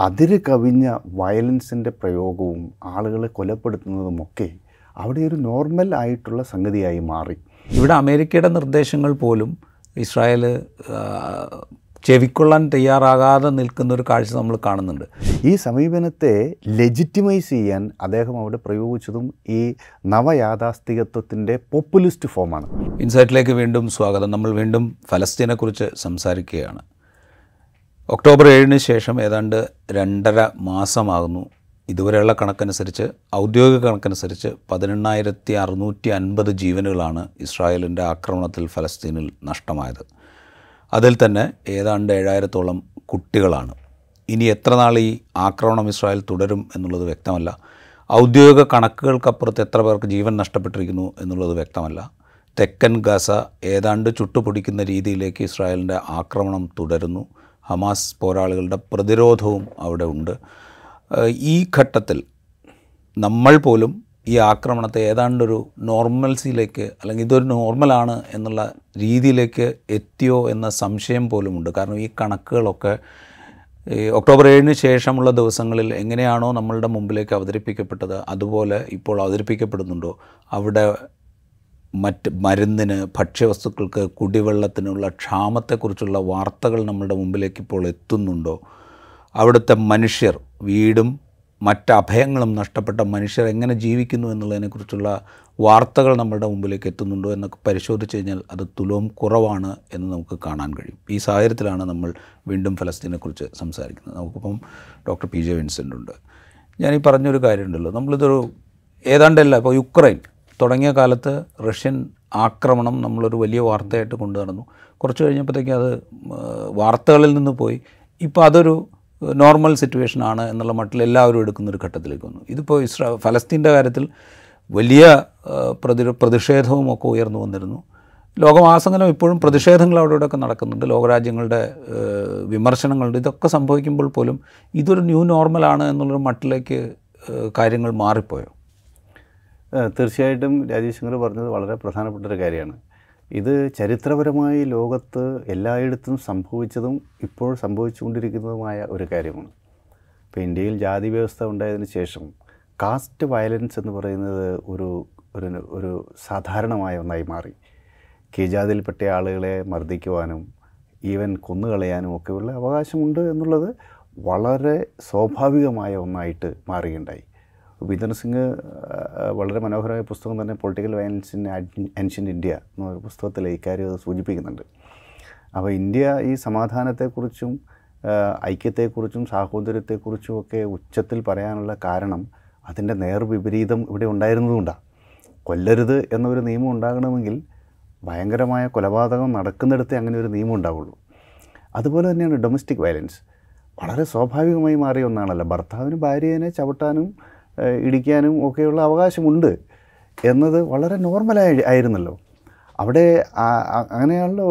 അതിര് കവിഞ്ഞ വയലൻസിന്റെ പ്രയോഗവും ആളുകളെ കൊലപ്പെടുത്തുന്നതുമൊക്കെ അവിടെ ഒരു നോർമൽ ആയിട്ടുള്ള സംഗതിയായി മാറി. ഇവിടെ അമേരിക്കയുടെ നിർദ്ദേശങ്ങൾ പോലും ഇസ്രായേൽ ചെവിക്കൊള്ളാൻ തയ്യാറാകാതെ നിൽക്കുന്ന ഒരു കാഴ്ച നമ്മൾ കാണുന്നുണ്ട്. ഈ സമീപനത്തെ ലെജിറ്റിമൈസ് ചെയ്യാൻ അദ്ദേഹം അവിടെ പ്രയോഗിച്ചതും ഈ നവയാഥാസ്ഥികത്വത്തിന്റെ പോപ്പുലിസ്റ്റ് ഫോമാണ് ഇൻസൈറ്റിലേക്ക് വീണ്ടും സ്വാഗതം. നമ്മൾ വീണ്ടും ഫലസ്തീനെക്കുറിച്ച് സംസാരിക്കുകയാണ്. ഒക്ടോബർ ഏഴിന് ശേഷം ഏതാണ്ട് രണ്ടര മാസമാകുന്നു. ഇതുവരെയുള്ള കണക്കനുസരിച്ച് ഔദ്യോഗിക കണക്കനുസരിച്ച് പതിനെണ്ണായിരത്തി അറുന്നൂറ്റി അൻപത് ജീവനുകളാണ് ഇസ്രായേലിന്റെ ആക്രമണത്തിൽ ഫലസ്തീനിൽ നഷ്ടമായത്. അതിൽ തന്നെ ഏതാണ്ട് ഏഴായിരത്തോളം കുട്ടികളാണ്. ഇനി എത്ര നാൾ ഈ ആക്രമണം ഇസ്രായേൽ തുടരും എന്നുള്ളത് വ്യക്തമല്ല. ഔദ്യോഗിക കണക്കുകൾക്കപ്പുറത്ത് എത്ര പേർക്ക് ജീവൻ നഷ്ടപ്പെട്ടിരിക്കുന്നു എന്നുള്ളത് വ്യക്തമല്ല. തെക്കൻ ഗസ ഏതാണ്ട് ചുട്ടുപൊടിക്കുന്ന രീതിയിലേക്ക് ഇസ്രായേലിന്റെ ആക്രമണം തുടരുന്നു. ഹമാസ് പോരാളികളുടെ പ്രതിരോധവും അവിടെ ഉണ്ട്. ഈ ഘട്ടത്തിൽ നമ്മൾ പോലും ഈ ആക്രമണത്തെ ഏതാണ്ടൊരു നോർമൽസിയിലേക്ക് അല്ലെങ്കിൽ ഇതൊരു നോർമലാണ് എന്നുള്ള രീതിയിലേക്ക് എത്തിയോ എന്ന സംശയം പോലുമുണ്ട്. കാരണം ഈ കണക്കുകളൊക്കെ ഒക്ടോബർ ഏഴിന് ശേഷമുള്ള ദിവസങ്ങളിൽ എങ്ങനെയാണോ നമ്മളുടെ മുമ്പിലേക്ക് അവതരിപ്പിക്കപ്പെട്ടത് അതുപോലെ ഇപ്പോൾ അവതരിപ്പിക്കപ്പെടുന്നുണ്ടോ അവിടെ മറ്റ് മരുന്നിന് ഭക്ഷ്യവസ്തുക്കൾക്ക് കുടിവെള്ളത്തിനുള്ള ക്ഷാമത്തെക്കുറിച്ചുള്ള വാർത്തകൾ നമ്മളുടെ മുമ്പിലേക്ക് ഇപ്പോൾ എത്തുന്നുണ്ടോ? അവിടുത്തെ മനുഷ്യർ വീടും മറ്റ് അഭയങ്ങളും നഷ്ടപ്പെട്ട മനുഷ്യർ എങ്ങനെ ജീവിക്കുന്നു എന്നുള്ളതിനെക്കുറിച്ചുള്ള വാർത്തകൾ നമ്മളുടെ മുമ്പിലേക്ക് എത്തുന്നുണ്ടോ എന്നൊക്കെ പരിശോധിച്ച് കഴിഞ്ഞാൽ അത് തുലവും കുറവാണ് എന്ന് നമുക്ക് കാണാൻ കഴിയും. ഈ സാഹചര്യത്തിലാണ് നമ്മൾ വീണ്ടും ഫലസ്തീനെക്കുറിച്ച് സംസാരിക്കുന്നത്. നമുക്കിപ്പം ഡോക്ടർ പി ജെ വിൻസെന്റ് ഉണ്ട് ഞാൻ ഈ പറഞ്ഞൊരു കാര്യമുണ്ടല്ലോ. നമ്മളിതൊരു ഏതാണ്ടല്ല ഇപ്പോൾ യുക്രൈൻ തുടങ്ങിയ കാലത്ത് റഷ്യൻ ആക്രമണം നമ്മളൊരു വലിയ വാർത്തയായിട്ട് കൊണ്ടു നടന്നു. കുറച്ച് കഴിഞ്ഞപ്പോഴത്തേക്കും അത് വാർത്തകളിൽ നിന്ന് പോയി. ഇപ്പോൾ അതൊരു നോർമൽ സിറ്റുവേഷൻ ആണ് എന്നുള്ള മട്ടിൽ എല്ലാവരും എടുക്കുന്നൊരു ഘട്ടത്തിലേക്ക് വന്നു. ഇതിപ്പോൾ ഇസ്രാ ഫലസ്തീന്റെ കാര്യത്തിൽ വലിയ പ്രതി പ്രതിഷേധവും ഒക്കെ ഉയർന്നു വന്നിരുന്നു. ലോകമാസകലം ഇപ്പോഴും പ്രതിഷേധങ്ങൾ അവിടെ ഇവിടെയൊക്കെ നടക്കുന്നുണ്ട്. ലോകരാജ്യങ്ങളുടെ വിമർശനങ്ങളുണ്ട്. ഇതൊക്കെ സംഭവിക്കുമ്പോൾ പോലും ഇതൊരു ന്യൂ നോർമലാണ് എന്നുള്ളൊരു മട്ടിലേക്ക് കാര്യങ്ങൾ മാറിപ്പോയോ? തീർച്ചയായിട്ടും രാജീവ് ശങ്കർ പറഞ്ഞത് വളരെ പ്രധാനപ്പെട്ട ഒരു കാര്യമാണ്. ഇത് ചരിത്രപരമായി ലോകത്ത് എല്ലായിടത്തും സംഭവിച്ചതും ഇപ്പോൾ സംഭവിച്ചുകൊണ്ടിരിക്കുന്നതുമായ ഒരു കാര്യമാണ്. ഇപ്പോൾ ഇന്ത്യയിൽ ജാതി വ്യവസ്ഥ ഉണ്ടായതിനു ശേഷം കാസ്റ്റ് വയലൻസ് എന്ന് പറയുന്നത് ഒരു ഒരു ഒരു സാധാരണമായ ഒന്നായി മാറി. കീജാതിയിൽപ്പെട്ട ആളുകളെ മർദ്ദിക്കുവാനും ഈവൻ കൊന്നുകളയാനും ഒക്കെയുള്ള അവകാശമുണ്ട് എന്നുള്ളത് വളരെ സ്വാഭാവികമായ ഒന്നായിട്ട് മാറുകയുണ്ടായി. വിതൻ സിംഗ് വളരെ മനോഹരമായ പുസ്തകം തന്നെ political violence in ancient India എന്നൊരു പുസ്തകത്തിൽ ഇക്കാര്യം സൂചിപ്പിക്കുന്നുണ്ട്. അപ്പോൾ ഇന്ത്യ ഈ സമാധാനത്തെക്കുറിച്ചും ഐക്യത്തെക്കുറിച്ചും സാഹോദര്യത്തെക്കുറിച്ചും ഒക്കെ ഉച്ചത്തിൽ പറയാനുള്ള കാരണം അതിന്റെ നേർവിപരീതം ഇവിടെ ഉണ്ടായിരുന്നതുകൊണ്ടാണ് കൊല്ലരുത് എന്നൊരു നിയമം ഉണ്ടാകണമെങ്കിൽ ഭയങ്കരമായ കൊലപാതകം നടക്കുന്നിടത്തേ അങ്ങനെ ഒരു നിയമം ഉണ്ടാവുള്ളൂ. അതുപോലെ തന്നെയാണ് ഡൊമസ്റ്റിക് വയലൻസ് വളരെ സ്വാഭാവികമായി മാറിയ ഒന്നാണല്ലോ. ഭർത്താവിന് ഭാര്യനെ ചവിട്ടാനും ഇടിക്കാനും ഒക്കെയുള്ള അവകാശമുണ്ട് എന്നത് വളരെ നോർമലായി ആയിരുന്നല്ലോ. അവിടെ അങ്ങനെയാണല്ലോ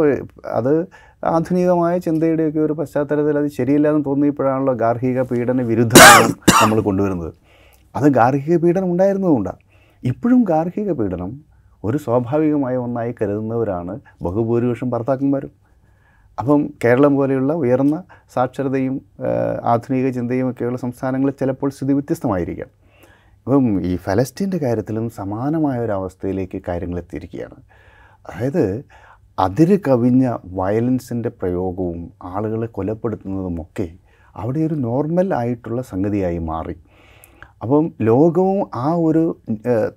അത് ആധുനികമായ ചിന്തയുടെയൊക്കെ ഒരു പശ്ചാത്തലത്തിൽ അത് ശരിയില്ലാന്ന് തോന്നിയപ്പോഴാണല്ലോ ഗാർഹിക പീഡന വിരുദ്ധമാണ് നമ്മൾ കൊണ്ടുവരുന്നത്. അത് ഗാർഹിക പീഡനം ഉണ്ടായിരുന്നതുകൊണ്ടാണ് ഇപ്പോഴും ഗാർഹിക പീഡനം ഒരു സ്വാഭാവികമായ ഒന്നായി കരുതുന്നവരാണ് ബഹുഭൂരിപക്ഷം ഭർത്താക്കന്മാരും. അപ്പം കേരളം പോലെയുള്ള ഉയർന്ന സാക്ഷരതയും ആധുനിക ചിന്തയും ഒക്കെയുള്ള സംസ്ഥാനങ്ങളിൽ ചിലപ്പോൾ സ്ഥിതി വ്യത്യസ്തമായിരിക്കാം. അപ്പം ഈ ഫലസ്തീന്റെ കാര്യത്തിലും സമാനമായ ഒരു അവസ്ഥയിലേക്ക് കാര്യങ്ങൾ എത്തിയിരിക്കുകയാണ് അതായത് അതിര് കവിഞ്ഞ വയലൻസിന്റെ പ്രയോഗവും ആളുകളെ കൊലപ്പെടുത്തുന്നതുമൊക്കെ അവിടെ ഒരു നോർമൽ ആയിട്ടുള്ള സംഗതിയായി മാറി. അപ്പം ലോകവും ആ ഒരു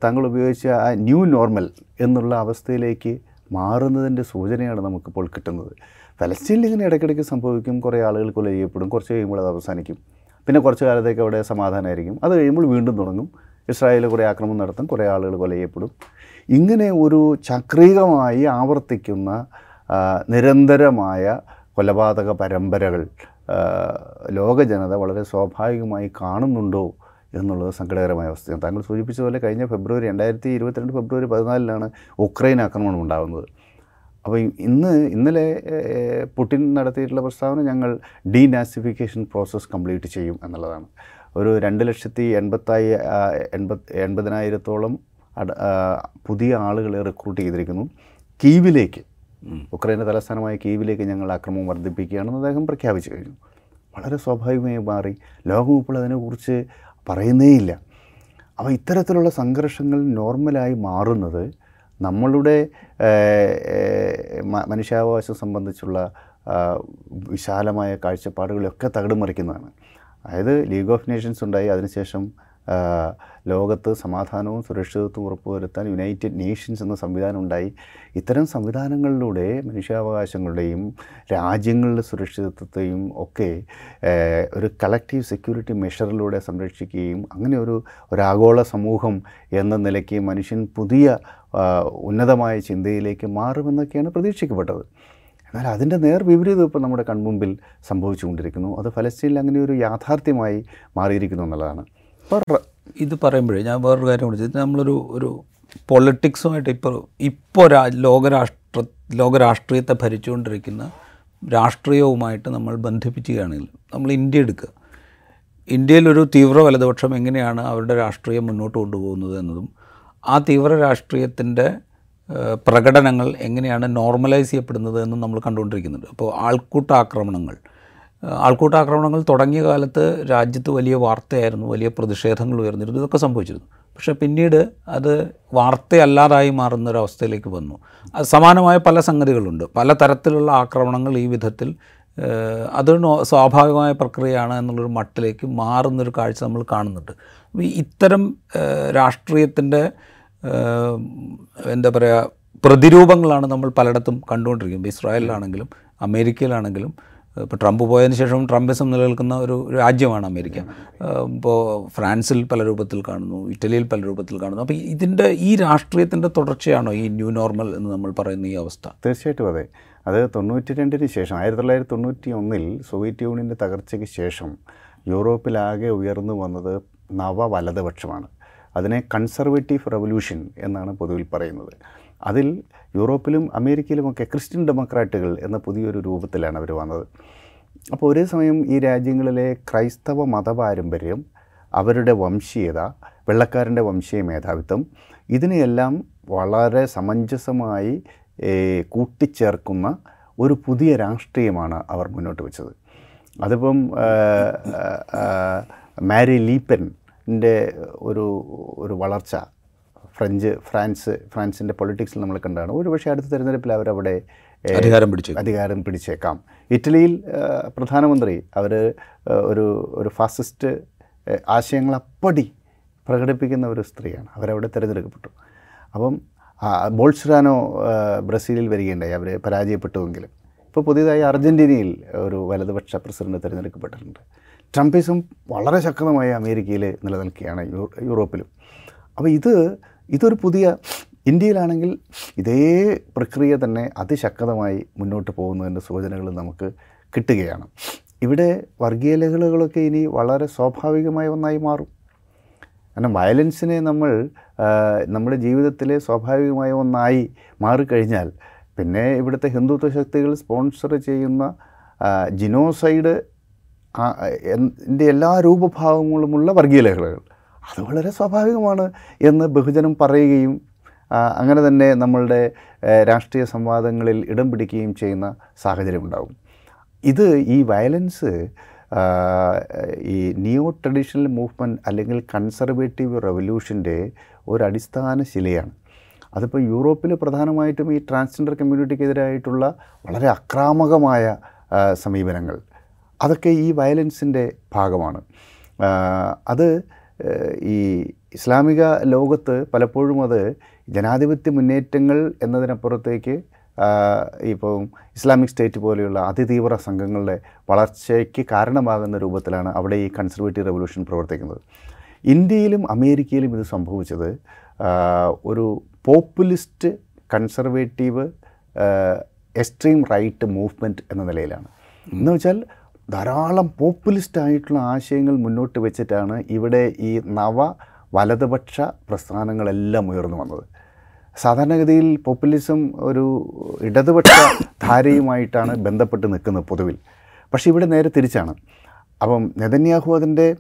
താങ്കൾ ഉപയോഗിച്ച ആ ന്യൂ നോർമൽ എന്നുള്ള അവസ്ഥയിലേക്ക് മാറുന്നതിന്റെ സൂചനയാണ് നമുക്കിപ്പോൾ കിട്ടുന്നത്. ഫലസ്തീനിൽ ഇങ്ങനെ ഇടയ്ക്കിടയ്ക്ക് സംഭവിക്കും കുറേ ആളുകൾ കൊല ചെയ്യപ്പെടും കുറച്ച് കഴിയുമ്പോൾ അത് അവസാനിക്കും. പിന്നെ കുറച്ച് കാലത്തേക്ക് അവിടെ സമാധാനമായിരിക്കും. അത് കഴിയുമ്പോൾ വീണ്ടും തുടങ്ങും. ഇസ്രായേൽ കുറേ ആക്രമണം നടത്തും കുറേ ആളുകൾ കൊല ചെയ്യപ്പെടും ഇങ്ങനെ ഒരു ചക്രീകമായി ആവർത്തിക്കുന്ന നിരന്തരമായ കൊലപാതക പരമ്പരകൾ ലോക ജനത വളരെ സ്വാഭാവികമായി കാണുന്നുണ്ടോ എന്നുള്ളത് സങ്കടകരമായ അവസ്ഥയാണ്. താങ്കൾ സൂചിപ്പിച്ചതുപോലെ കഴിഞ്ഞ ഫെബ്രുവരി രണ്ടായിരത്തി ഇരുപത്തിരണ്ട് ഫെബ്രുവരി പതിനാലിനാണ് ഉക്രൈൻ ആക്രമണം ഉണ്ടാകുന്നത്. അപ്പോൾ ഇന്ന് ഇന്നലെ പുടിൻ നടത്തിയിട്ടുള്ള പ്രസ്താവന ഞങ്ങൾ ഡീനാസിഫിക്കേഷൻ പ്രോസസ്സ് കംപ്ലീറ്റ് ചെയ്യും എന്നുള്ളതാണ്. ഒരു രണ്ട് ലക്ഷത്തി എൺപത്തായി എൺപത് എൺപതിനായിരത്തോളം പുതിയ ആളുകളെ റിക്രൂട്ട് ചെയ്തിരിക്കുന്നു. കീവിലേക്ക് ഉക്രൈന്റെ തലസ്ഥാനമായ കീവിലേക്ക് ഞങ്ങൾ ആക്രമണം വർദ്ധിപ്പിക്കുകയാണെന്ന് അദ്ദേഹം പ്രഖ്യാപിച്ചു കഴിഞ്ഞു. വളരെ സ്വാഭാവികമായി മാറി. ലോകം ഇപ്പോൾ അതിനെക്കുറിച്ച് പറയുന്നേയില്ല. അപ്പോൾ ഇത്തരത്തിലുള്ള സംഘർഷങ്ങൾ നോർമലായി മാറുന്നത് നമ്മളുടെ മനുഷ്യാവകാശം സംബന്ധിച്ചുള്ള വിശാലമായ കാഴ്ചപ്പാടുകളൊക്കെ തകിടം മറിക്കുന്നതാണ്. അതായത് ലീഗ് ഓഫ് നേഷൻസ് ഉണ്ടായി അതിനുശേഷം ലോകത്ത് സമാധാനവും സുരക്ഷിതത്വവും ഉറപ്പുവരുത്താൻ യുണൈറ്റഡ് നേഷൻസ് എന്ന സംവിധാനം ഉണ്ടായി. ഇത്തരം സംവിധാനങ്ങളിലൂടെ മനുഷ്യാവകാശങ്ങളുടെയും രാജ്യങ്ങളുടെ സുരക്ഷിതത്വത്തെയും ഒക്കെ ഒരു കളക്റ്റീവ് സെക്യൂരിറ്റി മെഷറിലൂടെ സംരക്ഷിക്കുകയും അങ്ങനെ ഒരു ഒരാഗോള സമൂഹം എന്ന നിലയ്ക്ക് മനുഷ്യൻ പുതിയ ഉന്നതമായ ചിന്തയിലേക്ക് മാറുമെന്നൊക്കെയാണ് പ്രതീക്ഷിക്കപ്പെട്ടത്. എന്നാൽ അതിന്റെ നേർ വിപരീതം ഇപ്പോൾ നമ്മുടെ കൺമുമ്പിൽ സംഭവിച്ചുകൊണ്ടിരിക്കുന്നു. അത് ഫലസ്തീനിൽ അങ്ങനെ ഒരു യാഥാർത്ഥ്യമായി മാറിയിരിക്കുന്നു എന്നുള്ളതാണ്. ഇപ്പോൾ ഇത് പറയുമ്പോഴേ ഞാൻ വേറൊരു കാര്യം കൂടി ഇത് നമ്മളൊരു ഒരു പൊളിറ്റിക്സുമായിട്ട് ഇപ്പോൾ ഇപ്പോൾ രാ ലോകരാഷ്ട്ര ലോകരാഷ്ട്രീയത്തെ ഭരിച്ചുകൊണ്ടിരിക്കുന്ന രാഷ്ട്രീയവുമായിട്ട് നമ്മൾ ബന്ധിപ്പിക്കുകയാണെങ്കിൽ നമ്മൾ ഇന്ത്യ എടുക്കുക. ഇന്ത്യയിലൊരു തീവ്ര വലതുപക്ഷം എങ്ങനെയാണ് അവരുടെ രാഷ്ട്രീയം മുന്നോട്ട് കൊണ്ടുപോകുന്നത് എന്നതും ആ തീവ്ര രാഷ്ട്രീയത്തിന്റെ പ്രകടനങ്ങൾ എങ്ങനെയാണ് നോർമലൈസ് ചെയ്യപ്പെടുന്നത് എന്നും നമ്മൾ കണ്ടുകൊണ്ടിരിക്കുന്നുണ്ട്. അപ്പോൾ ആൾക്കൂട്ട ആക്രമണങ്ങൾ ഏഹ്, ആൾക്കൂട്ട ആക്രമണങ്ങൾ തുടങ്ങിയ കാലത്ത് രാജ്യത്ത് വലിയ വാർത്തയായിരുന്നു വലിയ പ്രതിഷേധങ്ങൾ ഉയർന്നിരുന്നു ഇതൊക്കെ സംഭവിച്ചിരുന്നു. പക്ഷേ പിന്നീട് അത് വാർത്തയല്ലാതായി മാറുന്ന ഒരു അവസ്ഥയിലേക്ക് വന്നു സമാനമായ പല സംഗതികളുണ്ട്. പല തരത്തിലുള്ള ആക്രമണങ്ങൾ ഈ വിധത്തിൽ അത് സ്വാഭാവികമായ പ്രക്രിയയാണ് എന്നുള്ളൊരു മട്ടിലേക്ക് മാറുന്നൊരു കാഴ്ച നമ്മൾ കാണുന്നുണ്ട്. ഇത്തരം രാഷ്ട്രീയത്തിന്റെ എന്താ പറയുക പ്രതിരൂപങ്ങളാണ് നമ്മൾ പലയിടത്തും കണ്ടുകൊണ്ടിരിക്കുന്നത് ഇസ്രായേലിലാണെങ്കിലും അമേരിക്കയിലാണെങ്കിലും ഇപ്പോൾ ട്രംപ് പോയതിന് ശേഷം ട്രംപിസം നിലനിൽക്കുന്ന ഒരു രാജ്യമാണ് അമേരിക്ക. ഇപ്പോൾ ഫ്രാൻസിൽ പല രൂപത്തിൽ കാണുന്നു ഇറ്റലിയിൽ പല രൂപത്തിൽ കാണുന്നു. അപ്പോൾ ഇതിന്റെ ഈ രാഷ്ട്രീയത്തിന്റെ തുടർച്ചയാണോ ഈ ന്യൂ നോർമൽ എന്ന് നമ്മൾ പറയുന്ന ഈ അവസ്ഥ? തീർച്ചയായിട്ടും അതെ. അത് തൊണ്ണൂറ്റി രണ്ടിന് ശേഷം ആയിരത്തി തൊള്ളായിരത്തി തൊണ്ണൂറ്റി ഒന്നിൽ സോവിയറ്റ് യൂണിയന്റെ തകർച്ചയ്ക്ക് ശേഷം യൂറോപ്പിലാകെ ഉയർന്നു വന്നത് നവ വലതുപക്ഷമാണ്. അതിനെ കൺസർവേറ്റീവ് റെവല്യൂഷൻ എന്നാണ് പൊതുവിൽ പറയുന്നത്. അതിൽ യൂറോപ്പിലും അമേരിക്കയിലുമൊക്കെ ക്രിസ്ത്യൻ ഡെമോക്രാറ്റുകൾ എന്ന പുതിയൊരു രൂപത്തിലാണ് അവർ വന്നത്. അപ്പോൾ ഒരേ സമയം ഈ രാജ്യങ്ങളിലെ ക്രൈസ്തവ മതപാരമ്പര്യം അവരുടെ വംശീയത വെള്ളക്കാരന്റെ വംശീയ മേധാവിത്വം ഇതിനെയെല്ലാം വളരെ സമഞ്ജസമായി കൂട്ടിച്ചേർക്കുന്ന ഒരു പുതിയ രാഷ്ട്രീയമാണ് അവർ മുന്നോട്ട് വെച്ചത്. അതിപ്പം മാരി ലീപ്പന്റെ ഒരു ഒരു വളർച്ച ഫ്രഞ്ച് ഫ്രാൻസ് ഫ്രാൻസിന്റെ പൊളിറ്റിക്സിൽ നമ്മൾ കണ്ടാണ് ഒരുപക്ഷെ അടുത്ത തിരഞ്ഞെടുപ്പിൽ അവരവിടെ അധികാരം പിടിച്ചു അധികാരം പിടിച്ചേക്കാം. ഇറ്റലിയിൽ പ്രധാനമന്ത്രി അവർ ഒരു ഒരു ഫാസിസ്റ്റ് ആശയങ്ങൾ അപ്പടി പ്രകടിപ്പിക്കുന്ന ഒരു സ്ത്രീയാണ്. അവരവിടെ തിരഞ്ഞെടുക്കപ്പെട്ടു. അപ്പം ബോൾസുരാനോ ബോൾസ്റാനോ ബ്രസീലിൽ വരികയുണ്ടായി. അവർ പരാജയപ്പെട്ടുവെങ്കിലും. ഇപ്പോൾ പുതിയതായി അർജന്റീനയിൽ ഒരു വലതുപക്ഷ പ്രസിഡന്റ് തിരഞ്ഞെടുക്കപ്പെട്ടിട്ടുണ്ട്. ട്രംപിസം വളരെ ശക്തമായി അമേരിക്കയിൽ നിലനിൽക്കുകയാണ് യൂറോപ്പിലും. അപ്പോൾ ഇത് ഇതൊരു പുതിയ ഇന്ത്യയിലാണെങ്കിൽ ഇതേ പ്രക്രിയ തന്നെ അതിശക്തമായി മുന്നോട്ട് പോകുന്നതിന്റെ സൂചനകൾ നമുക്ക് കിട്ടുകയാണ്. ഇവിടെ വർഗീയ ലഹളകളൊക്കെ ഇനി വളരെ സ്വാഭാവികമായ ഒന്നായി മാറും. കാരണം വയലൻസിനെ നമ്മൾ നമ്മുടെ ജീവിതത്തിലെ സ്വാഭാവികമായ ഒന്നായി മാറിക്കഴിഞ്ഞാൽ പിന്നെ ഇവിടുത്തെ ഹിന്ദുത്വ ശക്തികൾ സ്പോൺസർ ചെയ്യുന്ന ജിനോസൈഡ് എന്റെ എല്ലാ രൂപഭാവങ്ങളുമുള്ള വർഗീയ ലഹളകൾ അത് വളരെ സ്വാഭാവികമാണ് എന്ന് ബഹുജനം പറയുകയും അങ്ങനെ തന്നെ നമ്മളുടെ രാഷ്ട്രീയ സംവാദങ്ങളിൽ ഇടം പിടിക്കുകയും ചെയ്യുന്ന സാഹചര്യമുണ്ടാകും ഇത് ഈ വയലൻസ് ഈ നിയോ ട്രഡീഷണൽ മൂവ്മെന്റ് അല്ലെങ്കിൽ കൺസർവേറ്റീവ് റെവല്യൂഷന്റെ ഒരു അടിസ്ഥാന ശിലയാണ്. അതിപ്പോൾ യൂറോപ്പിൽ പ്രധാനമായിട്ടും ഈ ട്രാൻസ്ജെൻഡർ കമ്മ്യൂണിറ്റിക്കെതിരായിട്ടുള്ള വളരെ അക്രാമകമായ സമീപനങ്ങൾ. അതൊക്കെ ഈ വയലൻസിന്റെ ഭാഗമാണ്. അത് ഈ ഇസ്ലാമിക ലോകത്ത് പലപ്പോഴും അത് ജനാധിപത്യ മുന്നേറ്റങ്ങൾ എന്നതിനപ്പുറത്തേക്ക് ഇപ്പം ഇസ്ലാമിക് സ്റ്റേറ്റ് പോലെയുള്ള അതിതീവ്ര സംഘങ്ങളുടെ വളർച്ചയ്ക്ക് കാരണമാകുന്ന രൂപത്തിലാണ് അവിടെ ഈ കൺസർവേറ്റീവ് റവല്യൂഷൻ പ്രവർത്തിക്കുന്നത്. ഇന്ത്യയിലും അമേരിക്കയിലും ഇത് സംഭവിച്ചത് ഒരു populist conservative extreme right movement എന്ന നിലയിലാണ്. എന്ന് വെച്ചാൽ ധാരാളം പോപ്പുലിസ്റ്റായിട്ടുള്ള ആശയങ്ങൾ മുന്നോട്ട് വെച്ചിട്ടാണ് ഇവിടെ ഈ നവ വലതുപക്ഷ പ്രസ്ഥാനങ്ങളെല്ലാം ഉയർന്നു വന്നത്. സാധാരണഗതിയിൽ പോപ്പുലിസം ഒരു ഇടതുപക്ഷ ധാരയുമായിട്ടാണ് ബന്ധപ്പെട്ട് നിൽക്കുന്നത് പൊതുവിൽ. പക്ഷേ ഇവിടെ നേരെ തിരിച്ചാണ്. അപ്പം നെതന്യാഹു അതിന്റെ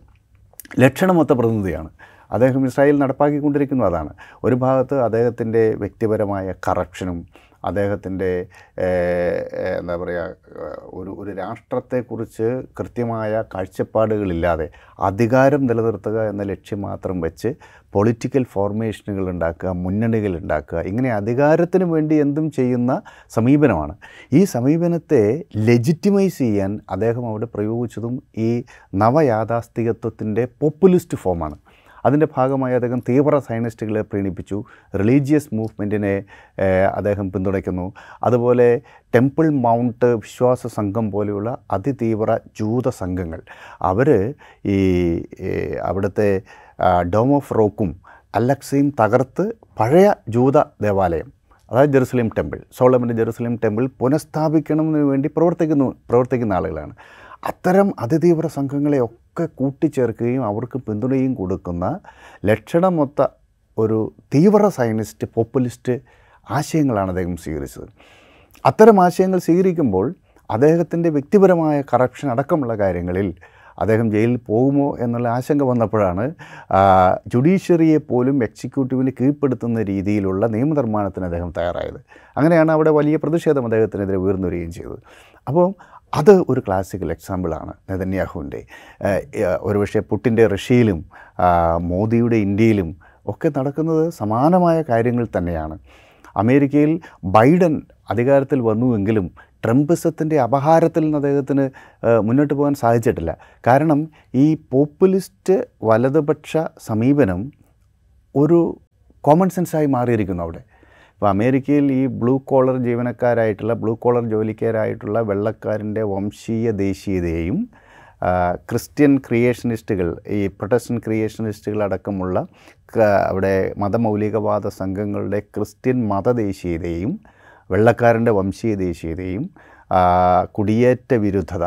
ലക്ഷണമൊത്ത പ്രതിനിധിയാണ്. അദ്ദേഹം ഇസ്രായേൽ നടപ്പാക്കിക്കൊണ്ടിരിക്കുന്നു അതാണ്. ഒരു ഭാഗത്ത് അദ്ദേഹത്തിന്റെ വ്യക്തിപരമായ കറപ്ഷനും അദ്ദേഹത്തിന്റെ എന്താ പറയുക ഒരു ഒരു രാഷ്ട്രത്തെക്കുറിച്ച് കൃത്യമായ കാഴ്ചപ്പാടുകളില്ലാതെ അധികാരം നിലനിർത്തുക എന്ന ലക്ഷ്യം മാത്രം വെച്ച് പൊളിറ്റിക്കൽ ഫോർമേഷനുകൾ ഉണ്ടാക്കുക മുന്നണികൾ ഉണ്ടാക്കുക ഇങ്ങനെ അധികാരത്തിന് വേണ്ടി എന്തും ചെയ്യുന്ന സമീപനമാണ്. ഈ സമീപനത്തെ ലെജിറ്റിമൈസ് ചെയ്യാൻ അദ്ദേഹം അവിടെ പ്രയോഗിച്ചതും ഈ നവയാഥാസ്ഥികത്വത്തിന്റെ പോപ്പുലിസ്റ്റ് ഫോമാണ് അതിന്റെ ഭാഗമായി അദ്ദേഹം തീവ്ര സയനിസ്റ്റുകളെ പ്രീണിപ്പിച്ചു. റിലീജിയസ് മൂവ്മെന്റിനെ അദ്ദേഹം പിന്തുണയ്ക്കുന്നു. അതുപോലെ ടെമ്പിൾ മൗണ്ട് വിശ്വാസ സംഘം പോലെയുള്ള അതിതീവ്ര ജൂത സംഘങ്ങൾ. അവർ ഈ അവിടുത്തെ ഡോം ഓഫ് റോക്കും അലക്സയും തകർത്ത് പഴയ ജൂത ദേവാലയം അതായത് ജെറുസലേം ടെമ്പിൾ സോളമിന്റെ ജെറുസലേം ടെമ്പിൾ പുനഃസ്ഥാപിക്കണമെന്ന് വേണ്ടി പ്രവർത്തിക്കുന്നു പ്രവർത്തിക്കുന്ന ആളുകളാണ്. അത്തരം അതിതീവ്ര സംഘങ്ങളെയൊക്കെ കൂട്ടിച്ചേർക്കുകയും അവർക്ക് പിന്തുണയും കൊടുക്കുന്ന ലക്ഷണമൊത്ത ഒരു തീവ്ര സയനിസ്റ്റ് പോപ്പുലിസ്റ്റ് ആശയങ്ങളാണ് അദ്ദേഹം സ്വീകരിച്ചത്. അത്തരം ആശയങ്ങൾ സ്വീകരിക്കുമ്പോൾ അദ്ദേഹത്തിന്റെ വ്യക്തിപരമായ കറപ്ഷൻ അടക്കമുള്ള കാര്യങ്ങളിൽ അദ്ദേഹം ജയിലിൽ പോകുമോ എന്നുള്ള ആശങ്ക വന്നപ്പോഴാണ് ജുഡീഷ്യറിയെ പോലും എക്സിക്യൂട്ടീവിന് കീഴ്പ്പെടുത്തുന്ന രീതിയിലുള്ള നിയമനിർമ്മാണത്തിന് അദ്ദേഹം തയ്യാറായത്. അങ്ങനെയാണ് അവിടെ വലിയ പ്രതിഷേധം അദ്ദേഹത്തിനെതിരെ ഉയർന്നു വരികയും ചെയ്തത്. അപ്പോൾ അത് ഒരു ക്ലാസിക്കൽ എക്സാമ്പിളാണ് നെതന്യാഹുവിന്റെ. ഒരുപക്ഷെ പുട്ടിന്റെ റഷ്യയിലും മോദിയുടെ ഇന്ത്യയിലും ഒക്കെ നടക്കുന്നത് സമാനമായ കാര്യങ്ങൾ തന്നെയാണ്. അമേരിക്കയിൽ ബൈഡൻ അധികാരത്തിൽ വന്നുവെങ്കിലും ട്രംപിസത്തിന്റെ അപഹാരത്തിൽ നിന്ന് അദ്ദേഹത്തിന് മുന്നോട്ട് പോകാൻ സാധിച്ചിട്ടില്ല. കാരണം ഈ പോപ്പുലിസ്റ്റ് വലതുപക്ഷ സമീപനം ഒരു കോമൺ സെൻസായി മാറിയിരിക്കുന്നു അവിടെ. ഇപ്പോൾ അമേരിക്കയിൽ ഈ ബ്ലൂ കോളർ ജീവനക്കാരായിട്ടുള്ള ബ്ലൂ കോളർ ജോലിക്കാരായിട്ടുള്ള വെള്ളക്കാരന്റെ വംശീയ ദേശീയതയെയും ക്രിസ്ത്യൻ ക്രിയേഷനിസ്റ്റുകൾ ഈ പ്രൊട്ടസ്റ്റൻ ക്രിയേഷനിസ്റ്റുകൾ അടക്കമുള്ള അവിടെ മതമൗലികവാദ സംഘങ്ങളുടെ ക്രിസ്ത്യൻ മതദേശീയതയും വെള്ളക്കാരന്റെ വംശീയ ദേശീയതയും കുടിയേറ്റ വിരുദ്ധത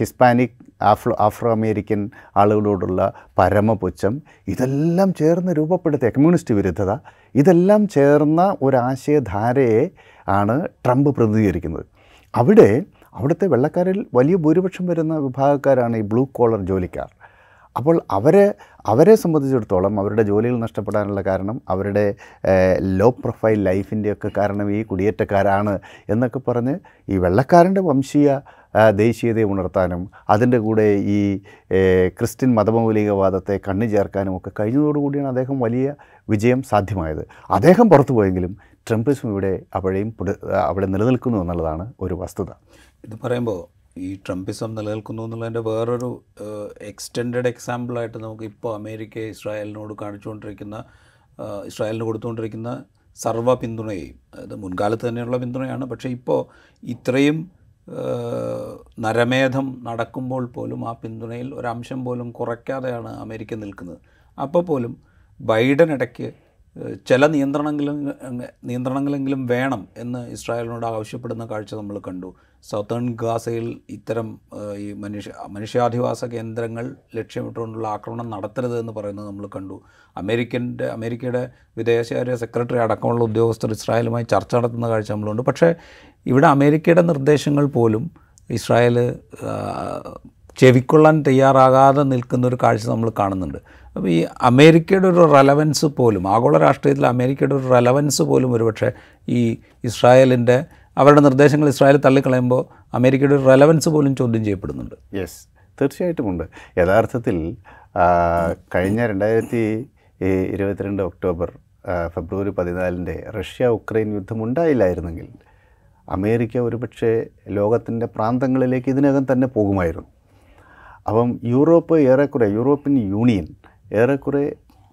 ഹിസ്പാനിക് ആഫ്രോ ആഫ്രോ അമേരിക്കൻ ആളുകളോടുള്ള പരമപുച്ഛം ഇതെല്ലാം ചേർന്ന് രൂപപ്പെടുത്തിയ കമ്മ്യൂണിസ്റ്റ് വിരുദ്ധത ഇതെല്ലാം ചേർന്ന ഒരാശയധാരയെ ആണ് ട്രംപ് പ്രതിനിധീകരിക്കുന്നത്. അവിടെ അവിടുത്തെ വെള്ളക്കാരിൽ വലിയ ഭൂരിപക്ഷം വരുന്ന വിഭാഗക്കാരാണ് ഈ ബ്ലൂ കോളർ ജോലിക്കാർ. അപ്പോൾ അവരെ അവരെ സംബന്ധിച്ചിടത്തോളം അവരുടെ ജോലികൾ നഷ്ടപ്പെടാനുള്ള കാരണം അവരുടെ ലോ പ്രൊഫൈൽ ലൈഫിന്റെയൊക്കെ കാരണം ഈ കുടിയേറ്റക്കാരാണ് എന്നൊക്കെ പറഞ്ഞ് ഈ വെള്ളക്കാരന്റെ വംശീയ ദേശീയതയെ ഉണർത്താനും അതിന്റെ കൂടെ ഈ ക്രിസ്ത്യൻ മതമൗലികവാദത്തെ കണ്ണു ചേർക്കാനും ഒക്കെ കഴിഞ്ഞതോടുകൂടിയാണ് അദ്ദേഹം വലിയ വിജയം സാധ്യമായത്. അദ്ദേഹം പുറത്തു പോയെങ്കിലും ട്രംപിസം ഇവിടെ അവിടെയും അവിടെ നിലനിൽക്കുന്നു എന്നുള്ളതാണ് ഒരു വസ്തുത. ഇത് പറയുമ്പോൾ ഈ ട്രംപിസം നിലനിൽക്കുന്നു എന്നുള്ളതിന്റെ വേറൊരു എക്സ്റ്റെൻഡഡ് എക്സാമ്പിളായിട്ട് നമുക്ക് ഇപ്പോൾ അമേരിക്ക ഇസ്രായേലിനോട് കാണിച്ചുകൊണ്ടിരിക്കുന്ന ഇസ്രായേലിന് കൊടുത്തുകൊണ്ടിരിക്കുന്ന സർവ പിന്തുണയെയും അതായത് മുൻകാലത്ത് തന്നെയുള്ള പിന്തുണയാണ്. പക്ഷേ ഇപ്പോൾ ഇത്രയും നരമേധം നടക്കുമ്പോൾ പോലും ആ പിന്തുണയിൽ ഒരംശം പോലും കുറയ്ക്കാതെയാണ് അമേരിക്ക നിൽക്കുന്നത്. അപ്പോൾ പോലും ബൈഡൻ ഇടയ്ക്ക് ചില നിയന്ത്രണങ്ങളും നിയന്ത്രണങ്ങളെങ്കിലും വേണം എന്ന് ഇസ്രായേലിനോട് ആവശ്യപ്പെടുന്ന കാഴ്ച നമ്മൾ കണ്ടു. സൗത്തേൺ ഗാസയിൽ ഇത്തരം ഈ മനുഷ്യ മനുഷ്യാധിവാസ കേന്ദ്രങ്ങൾ ലക്ഷ്യമിട്ടുകൊണ്ടുള്ള ആക്രമണം നടത്തരുത് എന്ന് പറയുന്നത് നമ്മൾ കണ്ടു. അമേരിക്കന്റെ അമേരിക്കയുടെ വിദേശകാര്യ സെക്രട്ടറി അടക്കമുള്ള ഉദ്യോഗസ്ഥർ ഇസ്രായേലുമായി ചർച്ച നടത്തുന്ന കാഴ്ച നമ്മളുണ്ട്. പക്ഷേ ഇവിടെ അമേരിക്കയുടെ നിർദ്ദേശങ്ങൾ പോലും ഇസ്രായേൽ ചെവിക്കൊള്ളാൻ തയ്യാറാകാതെ നിൽക്കുന്ന ഒരു കാഴ്ച നമ്മൾ കാണുന്നുണ്ട്. അപ്പോൾ ഈ അമേരിക്കയുടെ ഒരു റെലവൻസ് പോലും ആഗോള രാഷ്ട്രീയത്തിൽ അമേരിക്കയുടെ ഒരു റെലവൻസ് പോലും ഒരുപക്ഷെ ഈ ഇസ്രായേലിന്റെ അവരുടെ നിർദ്ദേശങ്ങൾ ഇസ്രായേൽ തള്ളിക്കളയുമ്പോൾ അമേരിക്കയുടെ റെലവൻസ് പോലും ചോദ്യം ചെയ്യപ്പെടുന്നുണ്ട്. യെസ് തീർച്ചയായിട്ടും ഉണ്ട്. യഥാർത്ഥത്തിൽ കഴിഞ്ഞ രണ്ടായിരത്തി ഇരുപത്തിരണ്ട് ഒക്ടോബർ ഫെബ്രുവരി പതിനാലിന്റെ റഷ്യ ഉക്രൈൻ യുദ്ധം ഉണ്ടായില്ലായിരുന്നെങ്കിൽ അമേരിക്ക ഒരുപക്ഷെ ലോകത്തിന്റെ പ്രാന്തങ്ങളിലേക്ക് ഇതിനകം തന്നെ പോകുമായിരുന്നു. അപ്പം യൂറോപ്പ് ഏറെക്കുറെ യൂറോപ്യൻ യൂണിയൻ ഏറെക്കുറെ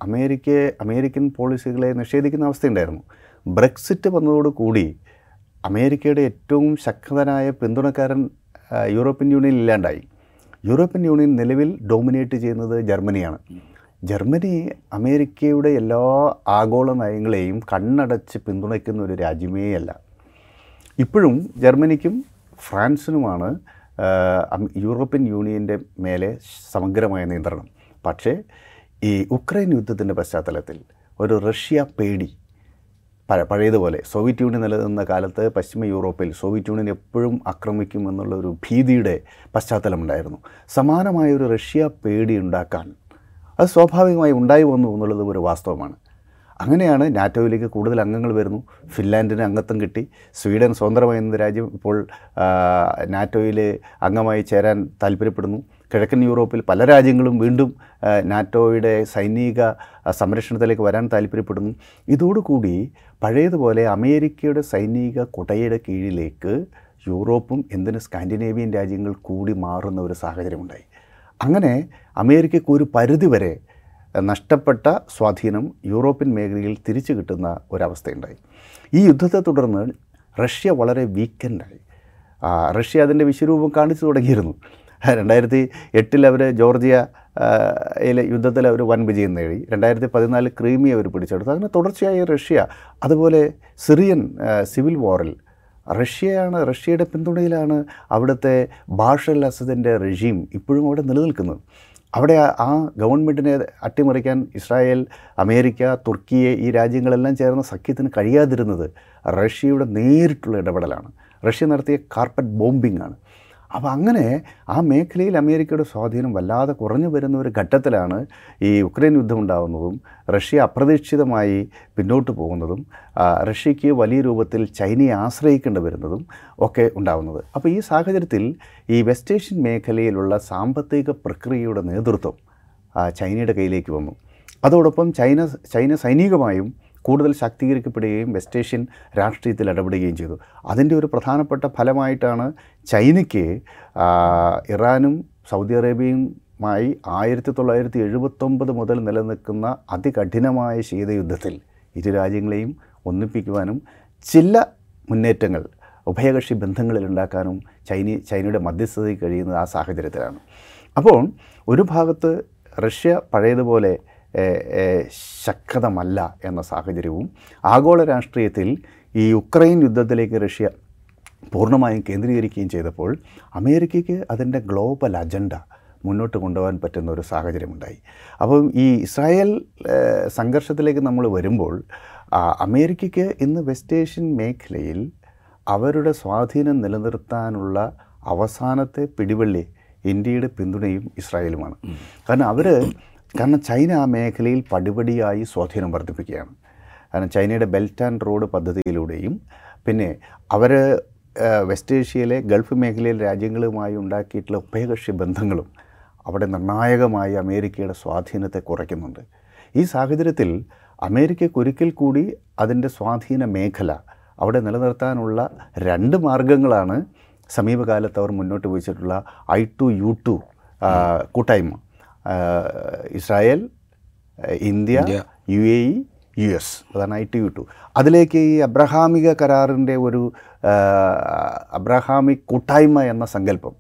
അമേരിക്കയെ അമേരിക്കൻ പോളിസികളെ നിഷേധിക്കുന്ന അവസ്ഥയുണ്ടായിരുന്നു. ബ്രെക്സിറ്റ് വന്നതോടുകൂടി അമേരിക്കയുടെ ഏറ്റവും ശക്തനായ പിന്തുണക്കാരൻ യൂറോപ്യൻ യൂണിയൻ ഇല്ലാണ്ടായി. യൂറോപ്യൻ യൂണിയൻ നിലവിൽ ഡോമിനേറ്റ് ചെയ്യുന്നത് ജർമ്മനിയാണ്. ജർമ്മനി അമേരിക്കയുടെ എല്ലാ ആഗോള നയങ്ങളെയും കണ്ണടച്ച് പിന്തുണയ്ക്കുന്ന ഒരു രാജ്യമേ അല്ല. ഇപ്പോഴും ജർമ്മനിക്കും ഫ്രാൻസിനുമാണ് യൂറോപ്യൻ യൂണിയന്റെ മേലെ സമഗ്രമായ നിയന്ത്രണം. പക്ഷേ ഈ ഉക്രൈൻ യുദ്ധത്തിന്റെ പശ്ചാത്തലത്തിൽ ഒരു റഷ്യ പേടി പഴയതുപോലെ സോവിയറ്റ് യൂണിയൻ നിലനിന്ന കാലത്ത് പശ്ചിമ യൂറോപ്പിൽ സോവിയറ്റ് യൂണിയൻ എപ്പോഴും ആക്രമിക്കും എന്നുള്ള ഒരു ഭീതിയുടെ പശ്ചാത്തലമുണ്ടായിരുന്നു. സമാനമായ ഒരു റഷ്യ പേടി ഉണ്ടാക്കാൻ അത് സ്വാഭാവികമായി ഉണ്ടായി വന്നു എന്നുള്ളത് ഒരു വാസ്തവമാണ്. അങ്ങനെയാണ് നാറ്റോയിലേക്ക് കൂടുതൽ അംഗങ്ങൾ വരുന്നു. ഫിൻലാൻഡിന് അംഗത്വം കിട്ടി. സ്വീഡൻ സ്വതന്ത്രമായി എന്ന രാജ്യം ഇപ്പോൾ നാറ്റോയിൽ അംഗമായി ചേരാൻ താല്പര്യപ്പെടുന്നു. കിഴക്കൻ യൂറോപ്പിൽ പല രാജ്യങ്ങളും വീണ്ടും നാറ്റോയുടെ സൈനിക സംരക്ഷണത്തിലേക്ക് വരാൻ താല്പര്യപ്പെടുന്നു. ഇതോടുകൂടി പഴയതുപോലെ അമേരിക്കയുടെ സൈനിക കുടയുടെ കീഴിലേക്ക് യൂറോപ്പും എന്തിന് സ്കാൻഡിനേവിയൻ രാജ്യങ്ങൾ കൂടി മാറുന്ന ഒരു സാഹചര്യമുണ്ടായി. അങ്ങനെ അമേരിക്കയ്ക്ക് ഒരു പരിധിവരെ നഷ്ടപ്പെട്ട സ്വാധീനം യൂറോപ്യൻ മേഖലയിൽ തിരിച്ചു കിട്ടുന്ന ഒരവസ്ഥയുണ്ടായി. ഈ യുദ്ധത്തെ തുടർന്ന് റഷ്യ വളരെ വീക്കെൻഡായി റഷ്യ അതിന്റെ വിശ്വരൂപം കാണിച്ചു തുടങ്ങിയിരുന്നു. രണ്ടായിരത്തി എട്ടിൽ അവർ ജോർജിയ യിലെ യുദ്ധത്തിൽ അവർ വൻ വിജയം നേടി. രണ്ടായിരത്തി പതിനാല് ക്രീമിയ അവർ പിടിച്ചെടുത്തു. അങ്ങനെ തുടർച്ചയായി റഷ്യ അതുപോലെ സിറിയൻ സിവിൽ വാറിൽ. റഷ്യയാണ് റഷ്യയുടെ പിന്തുണയിലാണ് അവിടുത്തെ ബാഷൽ അസദിന്റെ റഷീം ഇപ്പോഴും അവിടെ നിലനിൽക്കുന്നത്. അവിടെ ആ- ഗവൺമെന്റിനെ അട്ടിമറിക്കാൻ ഇസ്രായേൽ അമേരിക്ക തുർക്കിയെ ഈ രാജ്യങ്ങളെല്ലാം ചേർന്ന സഖ്യത്തിന് കഴിയാതിരുന്നത് റഷ്യയുടെ നേരിട്ടുള്ള ഇടപെടലാണ്. റഷ്യ നടത്തിയ കാർപ്പറ്റ് ബോംബിംഗ് ആണ് അപ്പോൾ അങ്ങനെ ആ മേഖലയിൽ അമേരിക്കയുടെ സ്വാധീനം വല്ലാതെ കുറഞ്ഞു വരുന്ന ഒരു ഘട്ടത്തിലാണ് ഈ ഉക്രൈൻ യുദ്ധം ഉണ്ടാകുന്നതും റഷ്യ അപ്രതീക്ഷിതമായി പിന്നോട്ട് പോകുന്നതും റഷ്യയ്ക്ക് വലിയ രൂപത്തിൽ ചൈനയെ ആശ്രയിക്കേണ്ടി വരുന്നതും ഒക്കെ ഉണ്ടാകുന്നത് അപ്പോൾ ഈ സാഹചര്യത്തിൽ ഈ വെസ്റ്റ് ഏഷ്യൻ മേഖലയിലുള്ള സാമ്പത്തിക പ്രക്രിയയുടെ നേതൃത്വം ചൈനയുടെ കയ്യിലേക്ക് വന്നു. അതോടൊപ്പം ചൈന ചൈന സൈനികമായും കൂടുതൽ ശാക്തീകരിക്കപ്പെടുകയും വെസ്റ്റ് ഏഷ്യൻ രാഷ്ട്രീയത്തിൽ ഇടപെടുകയും ചെയ്തു. അതിന്റെ ഒരു പ്രധാനപ്പെട്ട ഫലമായിട്ടാണ് ചൈനയ്ക്ക് ഇറാനും സൗദി അറേബ്യയുമായി ആയിരത്തി തൊള്ളായിരത്തി എഴുപത്തൊമ്പത് മുതൽ നിലനിൽക്കുന്ന അതികഠിനമായ ശീതയുദ്ധത്തിൽ ഇരു രാജ്യങ്ങളെയും ഒന്നിപ്പിക്കുവാനും ചില മുന്നേറ്റങ്ങൾ ഉഭയകക്ഷി ബന്ധങ്ങളിൽ ഉണ്ടാക്കാനും ചൈന ചൈനയുടെ മധ്യസ്ഥതയിൽ കഴിയുന്നത് ആ സാഹചര്യത്തിലാണ്. അപ്പോൾ ഒരു ഭാഗത്ത് റഷ്യ പഴയതുപോലെ ശക്തമല്ല എന്ന സാഹചര്യവും ആഗോള രാഷ്ട്രീയത്തിൽ ഈ ഉക്രൈൻ യുദ്ധത്തിലേക്ക് റഷ്യ പൂർണമായും കേന്ദ്രീകരിക്കുകയും ചെയ്തപ്പോൾ അമേരിക്കയ്ക്ക് അതിന്റെ ഗ്ലോബൽ അജണ്ട മുന്നോട്ട് കൊണ്ടുപോകാൻ പറ്റുന്ന ഒരു സാഹചര്യമുണ്ടായി. അപ്പം ഈ ഇസ്രായേൽ സംഘർഷത്തിലേക്ക് നമ്മൾ വരുമ്പോൾ അമേരിക്കയ്ക്ക് ഇന്ന് വെസ്റ്റ് ഏഷ്യൻ മേഖലയിൽ അവരുടെ സ്വാധീനം നിലനിർത്താനുള്ള അവസാനത്തെ പിടിവള്ളി ഇന്ത്യയുടെ പിന്തുണയും ഇസ്രായേലുമാണ്. കാരണം അവർ കാരണം ചൈന ആ മേഖലയിൽ പടിപടിയായി സ്വാധീനം വർദ്ധിപ്പിക്കുകയാണ്. കാരണം ചൈനയുടെ ബെൽറ്റ് ആൻഡ് റോഡ് പദ്ധതിയിലൂടെയും പിന്നെ അവർ വെസ്റ്റ് ഏഷ്യയിലെ ഗൾഫ് മേഖലയിലെ രാജ്യങ്ങളുമായി ഉണ്ടാക്കിയിട്ടുള്ള ഉഭയകക്ഷി ബന്ധങ്ങളും അവിടെ നിർണായകമായി അമേരിക്കയുടെ സ്വാധീനത്തെ കുറയ്ക്കുന്നുണ്ട്. ഈ സാഹചര്യത്തിൽ അമേരിക്കയ്ക്ക് ഒരിക്കൽ കൂടി അതിന്റെ സ്വാധീന മേഖല അവിടെ നിലനിർത്താനുള്ള രണ്ട് മാർഗങ്ങളാണ് സമീപകാലത്ത് അവർ മുന്നോട്ട് വെച്ചിട്ടുള്ള ഐ ടു യു ടു കൂട്ടായ്മ. Israel India U A E U S. അതാണ് ഐ ടി യു ടു. അതിലേക്ക് ഈ അബ്രഹാമിക കരാറിന്റെ ഒരു അബ്രഹാമിക് കൂട്ടായ്മ എന്ന സങ്കല്പം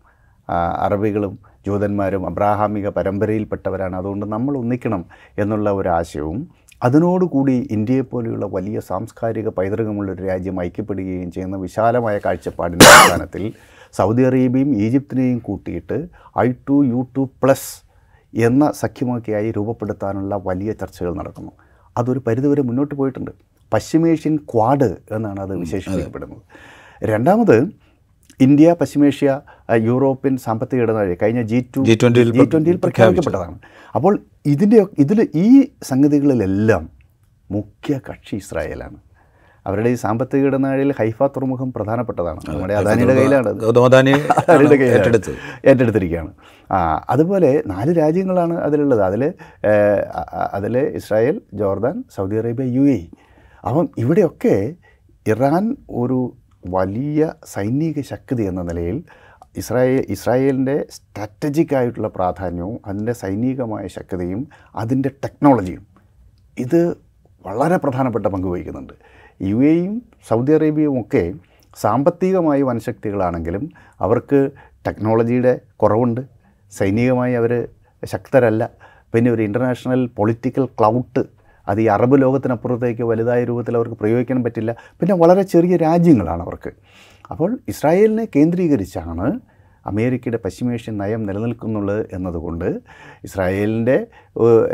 അറബികളും ജൂതന്മാരും അബ്രാഹാമിക പരമ്പരയിൽപ്പെട്ടവരാണ്. അതുകൊണ്ട് നമ്മൾ ഒന്നിക്കണം എന്നുള്ള ഒരു ആശയവും അതിനോടുകൂടി ഇന്ത്യയെപ്പോലെയുള്ള വലിയ സാംസ്കാരിക പൈതൃകമുള്ള ഒരു രാജ്യം ഐക്യപ്പെടുകയും ചെയ്യുന്ന വിശാലമായ കാഴ്ചപ്പാടിന്റെ അടിസ്ഥാനത്തിൽ സൗദി അറേബ്യയും ഈജിപ്തിനെയും കൂട്ടിയിട്ട് I two U two plus എന്ന സഖ്യമൊക്കെയായി രൂപപ്പെടുത്താനുള്ള വലിയ ചർച്ചകൾ നടക്കുന്നു. അതൊരു പരിധിവരെ മുന്നോട്ട് പോയിട്ടുണ്ട്. പശ്ചിമേഷ്യൻ ക്വാഡ് എന്നാണ് അത് വിശേഷിപ്പിക്കപ്പെടുന്നത്. രണ്ടാമത് ഇന്ത്യ പശ്ചിമേഷ്യ യൂറോപ്യൻ സാമ്പത്തിക ഇടനാഴി കഴിഞ്ഞ ജി ടു G20 യിൽ ജി ട്വന്റിയിൽ പ്രഖ്യാപിക്കപ്പെട്ടതാണ്. അപ്പോൾ ഇതിന്റെ ഇതിൽ ഈ സംഗതികളിലെല്ലാം മുഖ്യ കക്ഷി ഇസ്രായേലാണ്. അവരുടെ ഈ സാമ്പത്തിക ഇടനാഴിയിൽ ഹൈഫ തുറമുഖം പ്രധാനപ്പെട്ടതാണ്. നമ്മുടെ അദാനിയുടെ കയ്യിലാണ്. അത്. ഗൗതം അദാനി അവരുടെ കയ്യിലാണ്. ഏറ്റെടുത്തിരിക്കുകയാണ്. ആ അതുപോലെ നാല് രാജ്യങ്ങളാണ് അതിലുള്ളത്. അതിൽ അതിൽ Israel Jordan Saudi Arabia U A അപ്പം ഇവിടെയൊക്കെ ഇറാൻ ഒരു വലിയ സൈനിക ശക്തി എന്ന നിലയിൽ ഇസ്രായേൽ ഇസ്രായേലിന്റെ സ്ട്രാറ്റജിക് ആയിട്ടുള്ള പ്രാധാന്യവും അതിന്റെ സൈനികമായ ശക്തിയും അതിന്റെ ടെക്നോളജിയും ഇത് വളരെ പ്രധാനപ്പെട്ട പങ്ക് വഹിക്കുന്നുണ്ട്. യു എയും സൗദി അറേബ്യയും ഒക്കെ സാമ്പത്തികമായി വനശക്തികളാണെങ്കിലും അവർക്ക് ടെക്നോളജിയുടെ കുറവുണ്ട്. സൈനികമായി അവർ ശക്തരല്ല. പിന്നെ ഒരു ഇന്റർനാഷണൽ പൊളിറ്റിക്കൽ ക്ലൗട്ട് അത് ഈ അറബ് ലോകത്തിനപ്പുറത്തേക്ക് വലുതായ രൂപത്തിൽ അവർക്ക് പ്രയോഗിക്കാൻ പറ്റില്ല. പിന്നെ വളരെ ചെറിയ രാജ്യങ്ങളാണ് അവർക്ക്. അപ്പോൾ ഇസ്രായേലിനെ കേന്ദ്രീകരിച്ചാണ് അമേരിക്കയുടെ പശ്ചിമേഷ്യൻ നയം നിലനിൽക്കുന്നുള്ളത് എന്നതുകൊണ്ട് ഇസ്രായേലിന്റെ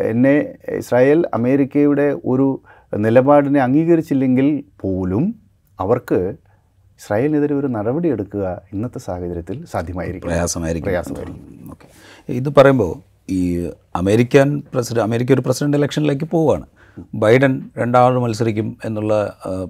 എന്നെ ഇസ്രായേൽ അമേരിക്കയുടെ ഒരു നിലപാടിനെ അംഗീകരിച്ചില്ലെങ്കിൽ പോലും അവർക്ക് ഇസ്രായേലിനെതിരെ ഒരു നടപടി എടുക്കുക ഇന്നത്തെ സാഹചര്യത്തിൽ സാധ്യമായിരിക്കും. പ്രയാസമായിരിക്കും. പ്രയാസമായിരിക്കും. ഓക്കെ. ഇത് പറയുമ്പോൾ ഈ അമേരിക്കൻ പ്രസിഡന്റ് അമേരിക്ക ഒരു പ്രസിഡന്റ് ഇലക്ഷനിലേക്ക് പോവുകയാണ്. ബൈഡൻ രണ്ടാമത് മത്സരിക്കും എന്നുള്ള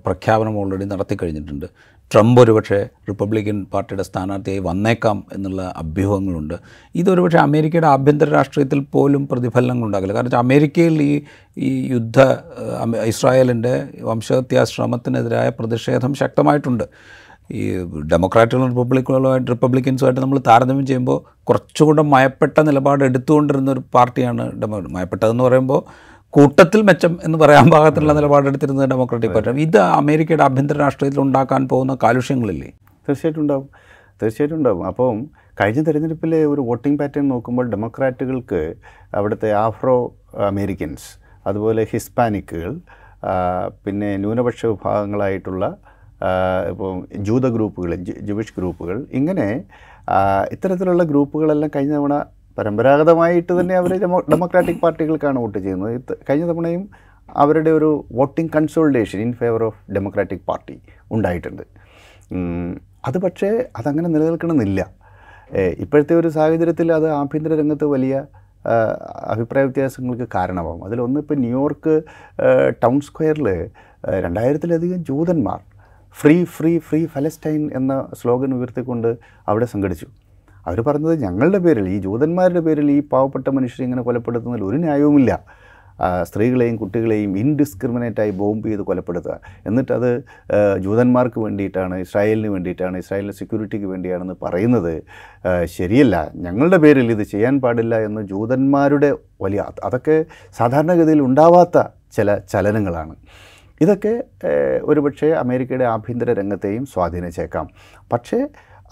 പ്രഖ്യാപനം ഓൾറെഡി നടത്തി കഴിഞ്ഞിട്ടുണ്ട് ട്രംപ് ഒരുപക്ഷെ റിപ്പബ്ലിക്കൻ പാർട്ടിയുടെ സ്ഥാനാർത്ഥിയായി വന്നേക്കാം എന്നുള്ള അഭ്യൂഹങ്ങളുണ്ട്. ഇതൊരുപക്ഷെ അമേരിക്കയുടെ ആഭ്യന്തര രാഷ്ട്രീയത്തിൽ പോലും പ്രതിഫലനങ്ങൾ ഉണ്ടാകില്ല. കാരണം വെച്ചാൽ അമേരിക്കയിൽ ഈ ഈ യുദ്ധ ഇസ്രായേലിന്റെ വംശഹത്യാ ശ്രമത്തിനെതിരായ പ്രതിഷേധം ശക്തമായിട്ടുണ്ട്. ഈ ഡെമോക്രാറ്റുകളും റിപ്പബ്ലിക്കുകളുമായിട്ട് റിപ്പബ്ലിക്കൻസുമായിട്ട് നമ്മൾ താരതമ്യം ചെയ്യുമ്പോൾ കുറച്ചുകൂടെ മയപ്പെട്ട നിലപാട് എടുത്തുകൊണ്ടിരുന്ന ഒരു പാർട്ടിയാണ് ഡെമോ മയപ്പെട്ടതെന്ന് പറയുമ്പോൾ കൂട്ടത്തിൽ മെച്ചം എന്ന് പറയാൻ പാകത്തിലുള്ള നിലപാടെടുത്തിരുന്നത് ഡെമോക്രാറ്റിക് പാർട്ടി ഇത് അമേരിക്കയുടെ ആഭ്യന്തര രാഷ്ട്രീയത്തിൽ ഉണ്ടാക്കാൻ പോകുന്ന കാലുഷ്യങ്ങളില്ലേ? തീർച്ചയായിട്ടും ഉണ്ടാവും. തീർച്ചയായിട്ടും ഉണ്ടാവും. അപ്പം കഴിഞ്ഞ തെരഞ്ഞെടുപ്പിലെ ഒരു വോട്ടിംഗ് പാറ്റേൺ നോക്കുമ്പോൾ ഡെമോക്രാറ്റുകൾക്ക് അവിടുത്തെ ആഫ്രോ അമേരിക്കൻസ് അതുപോലെ ഹിസ്പാനിക്കുകൾ പിന്നെ ന്യൂനപക്ഷ വിഭാഗങ്ങളായിട്ടുള്ള ഇപ്പോൾ ജൂത ഗ്രൂപ്പുകൾ ജൂവിഷ് ഗ്രൂപ്പുകൾ ഇങ്ങനെ ഇത്തരത്തിലുള്ള ഗ്രൂപ്പുകളെല്ലാം കഴിഞ്ഞ തവണ പരമ്പരാഗതമായിട്ട് തന്നെ അവർ ഡെമോക്രാറ്റിക് പാർട്ടികൾക്കാണ് വോട്ട് ചെയ്യുന്നത്. കഴിഞ്ഞ തവണയും അവരുടെ ഒരു voting consultation in favour of Democratic party ഉണ്ടായിട്ടുണ്ട്. അത് പക്ഷേ അതങ്ങനെ നിലനിൽക്കണമെന്നില്ല. ഇപ്പോഴത്തെ ഒരു സാഹചര്യത്തിൽ അത് ആഭ്യന്തര രംഗത്ത് വലിയ അഭിപ്രായ വ്യത്യാസങ്ങൾക്ക് കാരണമാകും അതിലൊന്ന് ഇപ്പോൾ ന്യൂയോർക്ക് ടൗൺ സ്ക്വയറിൽ രണ്ടായിരത്തിലധികം ജൂതന്മാർ ഫ്രീ ഫ്രീ ഫ്രീ ഫലസ്റ്റൈൻ എന്ന സ്ലോഗൻ ഉയർത്തിക്കൊണ്ട് അവിടെ സംഘടിച്ചു. അവർ പറഞ്ഞത് ഞങ്ങളുടെ പേരിൽ ഈ ജൂതന്മാരുടെ പേരിൽ ഈ പാവപ്പെട്ട മനുഷ്യരെ ഇങ്ങനെ കൊലപ്പെടുത്തുന്നതിൽ ഒരു ന്യായവുമില്ല. സ്ത്രീകളെയും കുട്ടികളെയും ഇൻഡിസ്ക്രിമിനേറ്റായി ബോംബ് ചെയ്ത് കൊലപ്പെടുത്തുക. എന്നിട്ടത് ജൂതന്മാർക്ക് വേണ്ടിയിട്ടാണ് ഇസ്രായേലിന് വേണ്ടിയിട്ടാണ് ഇസ്രായേലിന്റെ സെക്യൂരിറ്റിക്ക് വേണ്ടിയാണെന്ന് പറയുന്നത്. ശരിയല്ല. ഞങ്ങളുടെ പേരിൽ ഇത് ചെയ്യാൻ പാടില്ല എന്ന് ജൂതന്മാരുടെ വലിയ അതൊക്കെ സാധാരണഗതിയിൽ ഉണ്ടാവാത്ത ചില ചലനങ്ങളാണ്. ഇതൊക്കെ ഒരുപക്ഷെ അമേരിക്കയുടെ ആഭ്യന്തര രംഗത്തെയും സ്വാധീനിച്ചേക്കാം. പക്ഷേ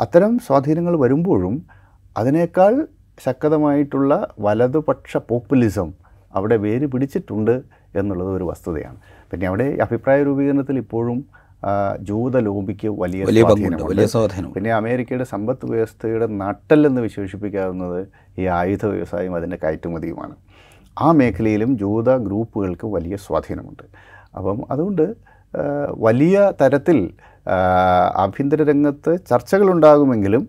അത്തരം സ്വാധീനങ്ങൾ വരുമ്പോഴും അതിനേക്കാൾ ശക്തമായിട്ടുള്ള വലതുപക്ഷ പോപ്പുലിസം അവിടെ വേര് പിടിച്ചിട്ടുണ്ട് എന്നുള്ളത് ഒരു വസ്തുതയാണ്. പിന്നെ അവിടെ അഭിപ്രായ രൂപീകരണത്തിൽ ഇപ്പോഴും ജൂത ലോബിക്ക് വലിയ വലിയ. സ്വാധീനം പിന്നെ അമേരിക്കയുടെ സമ്പദ് വ്യവസ്ഥയുടെ നട്ടല്ലെന്ന് വിശേഷിപ്പിക്കാവുന്നത് ഈ ആയുധ വ്യവസായം അതിന്റെ കയറ്റുമതിയുമാണ്. ആ മേഖലയിലും ജൂത ഗ്രൂപ്പുകൾക്ക് വലിയ സ്വാധീനമുണ്ട്. അപ്പം അതുകൊണ്ട് വലിയ തരത്തിൽ ആഭ്യന്തര രംഗത്ത് ചർച്ചകളുണ്ടാകുമെങ്കിലും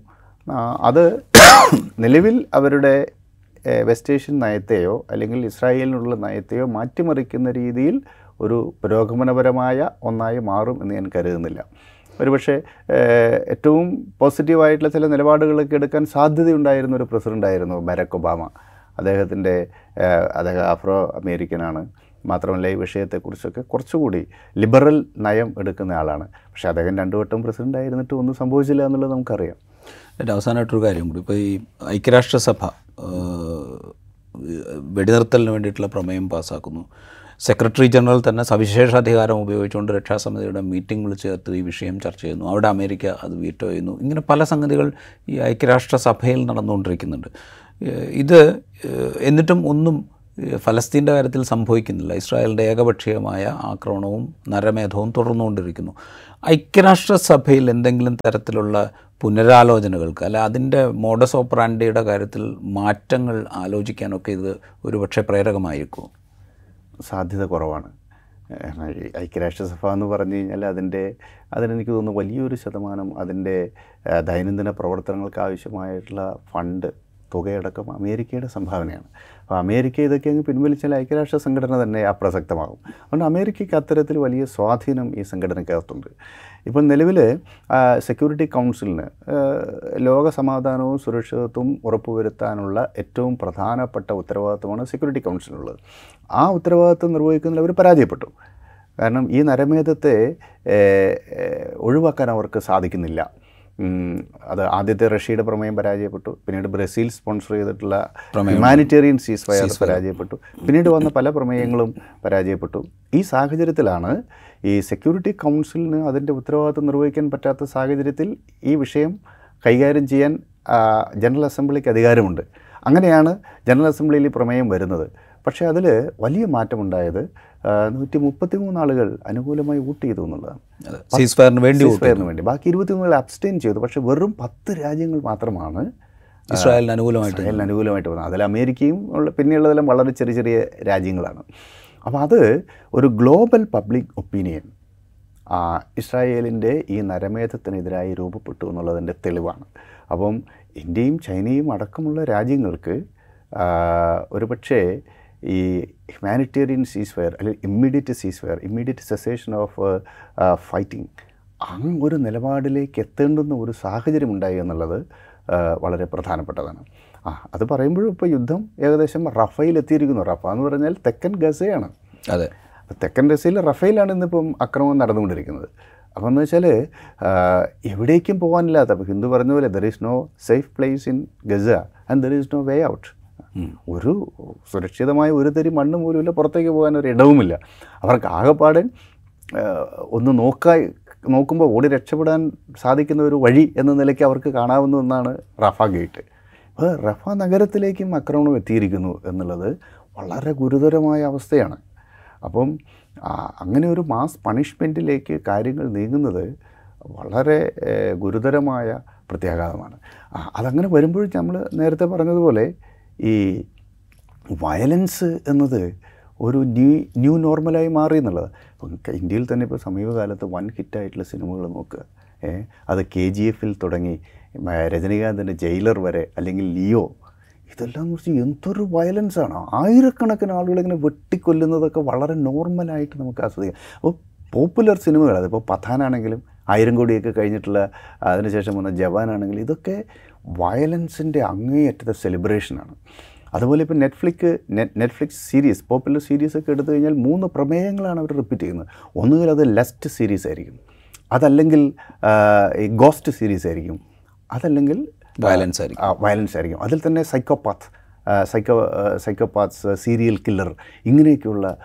അത് നിലവിൽ അവരുടെ വെസ്റ്റ് ഏഷ്യൻ നയത്തെയോ അല്ലെങ്കിൽ ഇസ്രായേലിനുള്ള നയത്തെയോ മാറ്റിമറിക്കുന്ന രീതിയിൽ ഒരു പുരോഗമനപരമായ ഒന്നായി മാറും എന്ന് ഞാൻ കരുതുന്നില്ല. ഒരുപക്ഷെ ഏറ്റവും പോസിറ്റീവായിട്ടുള്ള ചില നിലപാടുകളൊക്കെ എടുക്കാൻ സാധ്യതയുണ്ടായിരുന്ന ഒരു പ്രസിഡന്റായിരുന്നു ബരക് ഒബാമ. അദ്ദേഹത്തിന്റെ അദ്ദേഹം ആഫ്രോ അമേരിക്കനാണ് മാത്രമല്ല ഈ വിഷയത്തെക്കുറിച്ചൊക്കെ കുറച്ചുകൂടി ലിബറൽ നയം എടുക്കുന്ന ആളാണ്. പക്ഷേ അദ്ദേഹം രണ്ടു വട്ടം പ്രസിഡന്റ് ആയിരുന്നിട്ട് ഒന്നും സംഭവിച്ചില്ല എന്നുള്ളത് നമുക്കറിയാം. എന്റെ അവസാനമായിട്ടൊരു കാര്യം കൂടി. ഇപ്പോൾ ഈ ഐക്യരാഷ്ട്രസഭ വെടിനിർത്തലിന് വേണ്ടിയിട്ടുള്ള പ്രമേയം പാസ്സാക്കുന്നു സെക്രട്ടറി ജനറൽ തന്നെ സവിശേഷ അധികാരം ഉപയോഗിച്ചുകൊണ്ട് രക്ഷാസമിതിയുടെ മീറ്റിംഗ് വിളിച്ച് ചേർത്ത് ഈ വിഷയം ചർച്ച ചെയ്യുന്നു. അവിടെ അമേരിക്ക അത് വീറ്റോ ചെയ്യുന്നു. ഇങ്ങനെ പല സംഗതികൾ ഈ ഐക്യരാഷ്ട്രസഭയിൽ നടന്നുകൊണ്ടിരിക്കുന്നുണ്ട്. ഇത് എന്നിട്ടും ഒന്നും ഫലസ്തീന്റെ കാര്യത്തിൽ സംഭവിക്കുന്നില്ല. ഇസ്രായേലിന്റെ ഏകപക്ഷീയമായ ആക്രമണവും നരമേധവും തുടർന്നുകൊണ്ടിരിക്കുന്നു. ഐക്യരാഷ്ട്രസഭയിൽ എന്തെങ്കിലും തരത്തിലുള്ള പുനരാലോചനകൾക്ക് അല്ല അതിന്റെ മോഡസ് ഓപ്പറാൻഡിയുടെ കാര്യത്തിൽ മാറ്റങ്ങൾ ആലോചിക്കാനൊക്കെ ഇത് ഒരുപക്ഷെ പ്രേരകമായിരിക്കും സാധ്യത കുറവാണ്. ഐക്യരാഷ്ട്രസഭ എന്ന് പറഞ്ഞു കഴിഞ്ഞാൽ അതിന്റെ അതിനെനിക്ക് തോന്നുന്നു വലിയൊരു ശതമാനം അതിന്റെ ദൈനംദിന പ്രവർത്തനങ്ങൾക്ക് ആവശ്യമായിട്ടുള്ള ഫണ്ട് തുകയടക്കം അമേരിക്കയുടെ സംഭാവനയാണ്. അപ്പോൾ അമേരിക്ക ഇതൊക്കെ അങ്ങ് പിൻവലിച്ചാൽ ഐക്യരാഷ്ട്ര സംഘടന തന്നെ അപ്രസക്തമാകും. അതുകൊണ്ട് അമേരിക്കയ്ക്ക് അത്തരത്തിൽ വലിയ സ്വാധീനം ഈ സംഘടനയ്ക്കകത്തുണ്ട് ഇപ്പോൾ നിലവിൽ സെക്യൂരിറ്റി കൗൺസിലിന് ലോക സമാധാനവും സുരക്ഷിതത്വവും ഉറപ്പുവരുത്താനുള്ള ഏറ്റവും പ്രധാനപ്പെട്ട ഉത്തരവാദിത്വമാണ് സെക്യൂരിറ്റി കൗൺസിലുള്ളത് ആ ഉത്തരവാദിത്വം നിർവഹിക്കുന്നതിൽ അവർ പരാജയപ്പെട്ടു. കാരണം ഈ നരമേധത്തെ ഒഴിവാക്കാൻ അവർക്ക് സാധിക്കുന്നില്ല. അത് ആദ്യത്തെ റഷ്യയുടെ പ്രമേയം പരാജയപ്പെട്ടു. പിന്നീട് ബ്രസീൽ സ്പോൺസർ ചെയ്തിട്ടുള്ള ഹ്യൂമാനിറ്റേറിയൻ സീസ് ഫയർ പരാജയപ്പെട്ടു. പിന്നീട് വന്ന പല പ്രമേയങ്ങളും പരാജയപ്പെട്ടു. ഈ സാഹചര്യത്തിലാണ് ഈ സെക്യൂരിറ്റി കൗൺസിലിന് അതിന്റെ ഉത്തരവാദിത്വം നിർവഹിക്കാൻ പറ്റാത്ത സാഹചര്യത്തിൽ ഈ വിഷയം കൈകാര്യം ചെയ്യാൻ ജനറൽ അസംബ്ലിക്ക് അധികാരമുണ്ട്. അങ്ങനെയാണ് ജനറൽ അസംബ്ലിയിൽ ഈ പ്രമേയം വരുന്നത്. പക്ഷേ അതിൽ വലിയ മാറ്റമുണ്ടായത് നൂറ്റി മുപ്പത്തി മൂന്ന് ആളുകൾ അനുകൂലമായി വോട്ട് ചെയ്തു എന്നുള്ളതാണ്. വേണ്ടി വേണ്ടി. ബാക്കി ഇരുപത്തിമൂന്നിൽ അബ്സ്റ്റെയിൻ ചെയ്തു. പക്ഷേ വെറും പത്ത് രാജ്യങ്ങൾ മാത്രമാണ് ഇസ്രായേലിന് അനുകൂലമായിട്ട് ഇസ്രായേലിന് അനുകൂലമായിട്ട് വന്നത്. അതിൽ അമേരിക്കയും ഉള്ള പിന്നെയുള്ളതെല്ലാം വളരെ ചെറിയ ചെറിയ രാജ്യങ്ങളാണ്. അപ്പോൾ അത് ഒരു ഗ്ലോബൽ പബ്ലിക് ഒപ്പീനിയൻ ഇസ്രായേലിന്റെ ഈ നരമേധത്തിനെതിരായി രൂപപ്പെട്ടു എന്നുള്ളതിന്റെ തെളിവാണ്. അപ്പം ഇന്ത്യയും ചൈനയും അടക്കമുള്ള രാജ്യങ്ങൾക്ക് ഒരു ഒരുപക്ഷേ ഈ ഹ്യൂമാനിറ്റേറിയൻ സീസ് ഫയർ അല്ലെങ്കിൽ immediate ceasefire immediate cessation of fighting അങ്ങ് ഒരു നിലപാടിലേക്ക് എത്തേണ്ടുന്ന ഒരു സാഹചര്യം ഉണ്ടായി എന്നുള്ളത് വളരെ പ്രധാനപ്പെട്ടതാണ്. ആ അത് പറയുമ്പോഴും ഇപ്പോൾ യുദ്ധം ഏകദേശം റഫയിൽ എത്തിയിരിക്കുന്നു റഫ എന്ന് പറഞ്ഞാൽ തെക്കൻ ഗസയാണ്. അതെ. അപ്പോൾ തെക്കൻ ഗസയിൽ റഫയിലാണ് ഇന്നിപ്പം അക്രമം നടന്നുകൊണ്ടിരിക്കുന്നത്. അപ്പോൾ എന്ന് വെച്ചാൽ എവിടേക്കും പോകാനില്ലാത്ത അപ്പോൾ ഹിന്ദു പറഞ്ഞ പോലെ there is no safe place in Gaza and there is no way out ഒരു സുരക്ഷിതമായ ഒരു തരി മണ്ണ് പോലുമില്ല പുറത്തേക്ക് പോകാൻ ഒരു ഇടവുമില്ല. അവർക്ക് ആകെപ്പാടെ ഒന്ന് നോക്കായി നോക്കുമ്പോൾ ഓടി രക്ഷപ്പെടാൻ സാധിക്കുന്ന ഒരു വഴി എന്ന നിലയ്ക്ക് അവർക്ക് കാണാവുന്ന ഒന്നാണ് റഫ ഗേറ്റ്. അപ്പോൾ റഫ നഗരത്തിലേക്കും ആക്രമണം എത്തിയിരിക്കുന്നു എന്നുള്ളത് വളരെ ഗുരുതരമായ അവസ്ഥയാണ്. അപ്പം അങ്ങനെ ഒരു മാസ് പണിഷ്മെന്റിലേക്ക് കാര്യങ്ങൾ നീങ്ങുന്നത് വളരെ ഗുരുതരമായ പ്രത്യാഘാതമാണ്. അതങ്ങനെ വരുമ്പോൾ നമ്മൾ നേരത്തെ പറഞ്ഞതുപോലെ ഈ വയലൻസ് എന്നത് ഒരു ന്യൂ ന്യൂ നോർമലായി മാറി എന്നുള്ളത് ഇപ്പം ഇന്ത്യയിൽ തന്നെ ഇപ്പോൾ സമീപകാലത്ത് വൺ ഹിറ്റായിട്ടുള്ള സിനിമകൾ നോക്കുക. അത് കെ ജി എഫിൽ തുടങ്ങി രജനീകാന്തിന്റെ ജയിലർ വരെ അല്ലെങ്കിൽ ലിയോ ഇതെല്ലാം കുറിച്ച് എന്തൊരു വയലൻസാണ്. ആയിരക്കണക്കിന് ആളുകളിങ്ങനെ വെട്ടിക്കൊല്ലുന്നതൊക്കെ വളരെ നോർമലായിട്ട് നമുക്ക് ആസ്വദിക്കാം. അപ്പോൾ പോപ്പുലർ സിനിമകൾ അതിപ്പോൾ പത്താനാണെങ്കിലും ആയിരം കോടിയൊക്കെ കഴിഞ്ഞിട്ടുള്ള അതിനുശേഷം വന്ന ജവാനാണെങ്കിലും ഇതൊക്കെ വയലൻസിന്റെ അങ്ങേയറ്റത്തെ സെലിബ്രേഷനാണ്. അതുപോലെ ഇപ്പോൾ Netflix net Netflix series popular series ഒക്കെ എടുത്തു കഴിഞ്ഞാൽ മൂന്ന് പ്രമേയങ്ങളാണ് അവർ റിപ്പീറ്റ് ചെയ്യുന്നത്. ഒന്നുകിൽ അത് ലെസ്റ്റ് സീരീസ് ആയിരിക്കും. അതല്ലെങ്കിൽ ഗോസ്റ്റ് സീരീസ് ആയിരിക്കും. അതല്ലെങ്കിൽ വയലൻസ് ആയിരിക്കും. വയലൻസ് ആയിരിക്കും. അതിൽ തന്നെ psychopath psycho psychopaths serial killer ഇങ്ങനെയൊക്കെയുള്ള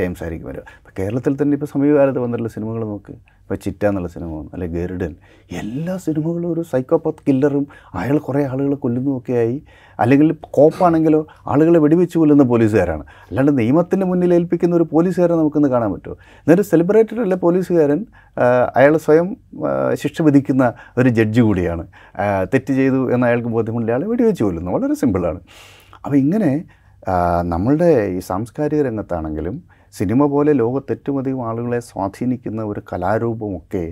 ടൈംസ് ആയിരിക്കും വരിക. കേരളത്തിൽ തന്നെ ഇപ്പോൾ സമീപകാലത്ത് വന്നിട്ടുള്ള സിനിമകൾ നോക്ക്. ഇപ്പോൾ ചിറ്റ എന്നുള്ള സിനിമ വന്നു അല്ലെങ്കിൽ ഗരുഡൻ. എല്ലാ സിനിമകളും ഒരു സൈക്കോപാത്ത് കില്ലറും അയാൾ കുറേ ആളുകളെ കൊല്ലുന്നതൊക്കെയായി അല്ലെങ്കിൽ കോപ്പാണെങ്കിലോ ആളുകളെ വെടിവെച്ച് കൊല്ലുന്ന പോലീസുകാരാണ്. അല്ലാണ്ട് നിയമത്തിന് മുന്നിൽ ഏൽപ്പിക്കുന്ന ഒരു പോലീസുകാരനെ നമുക്കിന്ന് കാണാൻ പറ്റുമോ? എന്നൊരു സെലിബ്രേറ്റഡ് അല്ല പോലീസുകാരൻ? അയാൾ സ്വയം ശിക്ഷ വിധിക്കുന്ന ഒരു ജഡ്ജി കൂടിയാണ്. തെറ്റ് ചെയ്തു എന്ന് അയാൾക്ക് ബോധ്യമുള്ള ആളെ വെടിവെച്ച് കൊല്ലുന്നു. വളരെ സിമ്പിളാണ് അപ്പോൾ ഇങ്ങനെ നമ്മളുടെ ഈ സാംസ്കാരിക രംഗത്താണെങ്കിലും സിനിമ പോലെ ലോകത്ത് ഏറ്റവും അധികം ആളുകളെ സ്വാധീനിക്കുന്ന ഒരു കലാരൂപമൊക്കെ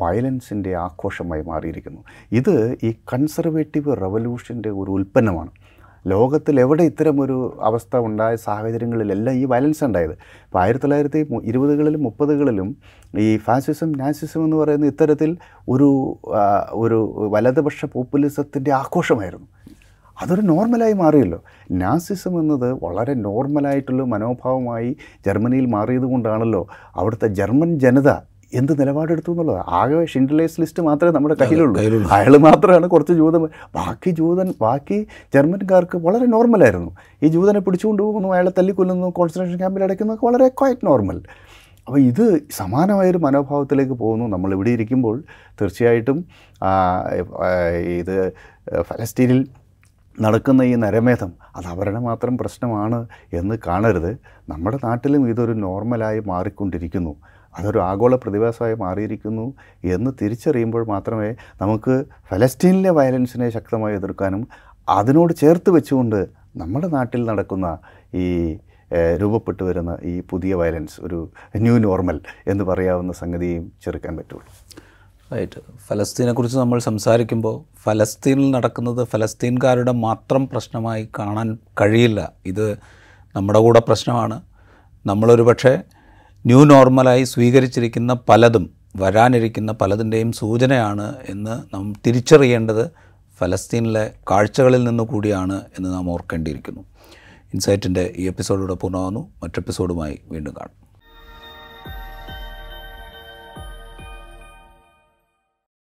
വയലൻസിന്റെ ആഘോഷമായി മാറിയിരിക്കുന്നു. ഇത് ഈ കൺസർവേറ്റീവ് റവല്യൂഷന്റെ ഒരു ഉൽപ്പന്നമാണ്. ലോകത്തിൽ എവിടെ ഇത്തരമൊരു അവസ്ഥ ഉണ്ടായ സാഹചര്യങ്ങളിലെല്ലാം ഈ വയലൻസ് ഉണ്ടായത്? ഇപ്പോൾ ആയിരത്തി തൊള്ളായിരത്തി ഇരുപതുകളിലും മുപ്പതുകളിലും ഈ ഫാസിസം നാസിസം എന്ന് പറയുന്ന ഇത്തരത്തിൽ ഒരു ഒരു വലതുപക്ഷ പോപ്പുലിസത്തിന്റെ ആഘോഷമായിരുന്നു. അതൊരു നോർമലായി മാറിയല്ലോ. നാസിസം എന്നത് വളരെ നോർമലായിട്ടുള്ള മനോഭാവമായി ജർമ്മനിയിൽ മാറിയത് കൊണ്ടാണല്ലോ അവിടുത്തെ ജർമ്മൻ ജനത എന്ത് നിലപാടെടുത്തു എന്നുള്ളത്. ആകെ ഷിൻഡലേസ് ലിസ്റ്റ് മാത്രമേ നമ്മുടെ കയ്യിലുള്ളൂ. അയാൾ മാത്രമാണ് കുറച്ച് ജൂതൻ. ബാക്കി ജൂതൻ ബാക്കി ജർമ്മൻകാർക്ക് വളരെ നോർമലായിരുന്നു. ഈ ജൂതനെ പിടിച്ചുകൊണ്ട് പോകുന്നു അയാളെ തല്ലിക്കൊല്ലുന്നു കോൺസെൻട്രേഷൻ ക്യാമ്പിൽ അടയ്ക്കുന്നതൊക്കെ വളരെ ക്വയറ്റ് നോർമൽ. അപ്പോൾ ഇത് സമാനമായൊരു മനോഭാവത്തിലേക്ക് പോകുന്നു. നമ്മൾ ഇവിടെ ഇരിക്കുമ്പോൾ തീർച്ചയായിട്ടും ഇത് ഫലസ്തീനിൽ നടക്കുന്ന ഈ നരമേധം അത് അവരുടെ മാത്രം പ്രശ്നമാണ് എന്ന് കാണരുത്. നമ്മുടെ നാട്ടിലും ഇതൊരു നോർമലായി മാറിക്കൊണ്ടിരിക്കുന്നു. അതൊരു ആഗോള പ്രതിഭാസമായി മാറിയിരിക്കുന്നു എന്ന് തിരിച്ചറിയുമ്പോൾ മാത്രമേ നമുക്ക് ഫലസ്തീനിലെ വയലൻസിനെ ശക്തമായി എതിർക്കാനും അതിനോട് ചേർത്ത് വെച്ചുകൊണ്ട് നമ്മുടെ നാട്ടിൽ നടക്കുന്ന ഈ രൂപപ്പെട്ടു വരുന്ന ഈ പുതിയ വയലൻസ് ഒരു ന്യൂ നോർമൽ എന്ന് പറയാവുന്ന സംഗതിയും ചെറുക്കാൻ പറ്റുള്ളൂ. റൈറ്റ്. ഫലസ്തീനെക്കുറിച്ച് നമ്മൾ സംസാരിക്കുമ്പോൾ ഫലസ്തീനിൽ നടക്കുന്നത് ഫലസ്തീൻകാരുടെ മാത്രം പ്രശ്നമായി കാണാൻ കഴിയില്ല. ഇത് നമ്മുടെ കൂടെ പ്രശ്നമാണ്. നമ്മളൊരു പക്ഷേ ന്യൂ നോർമലായി സ്വീകരിച്ചിരിക്കുന്ന പലതും വരാനിരിക്കുന്ന പലതിന്റെയും സൂചനയാണ് എന്ന് നാം തിരിച്ചറിയേണ്ടത് ഫലസ്തീനിലെ കാഴ്ചകളിൽ നിന്ന് കൂടിയാണ് എന്ന് നാം ഓർക്കേണ്ടിയിരിക്കുന്നു. ഇൻസൈറ്റിന്റെ ഈ എപ്പിസോഡിലൂടെ പൂർണമാകുന്നു മറ്റെപ്പിസോഡുമായി വീണ്ടും കാണും.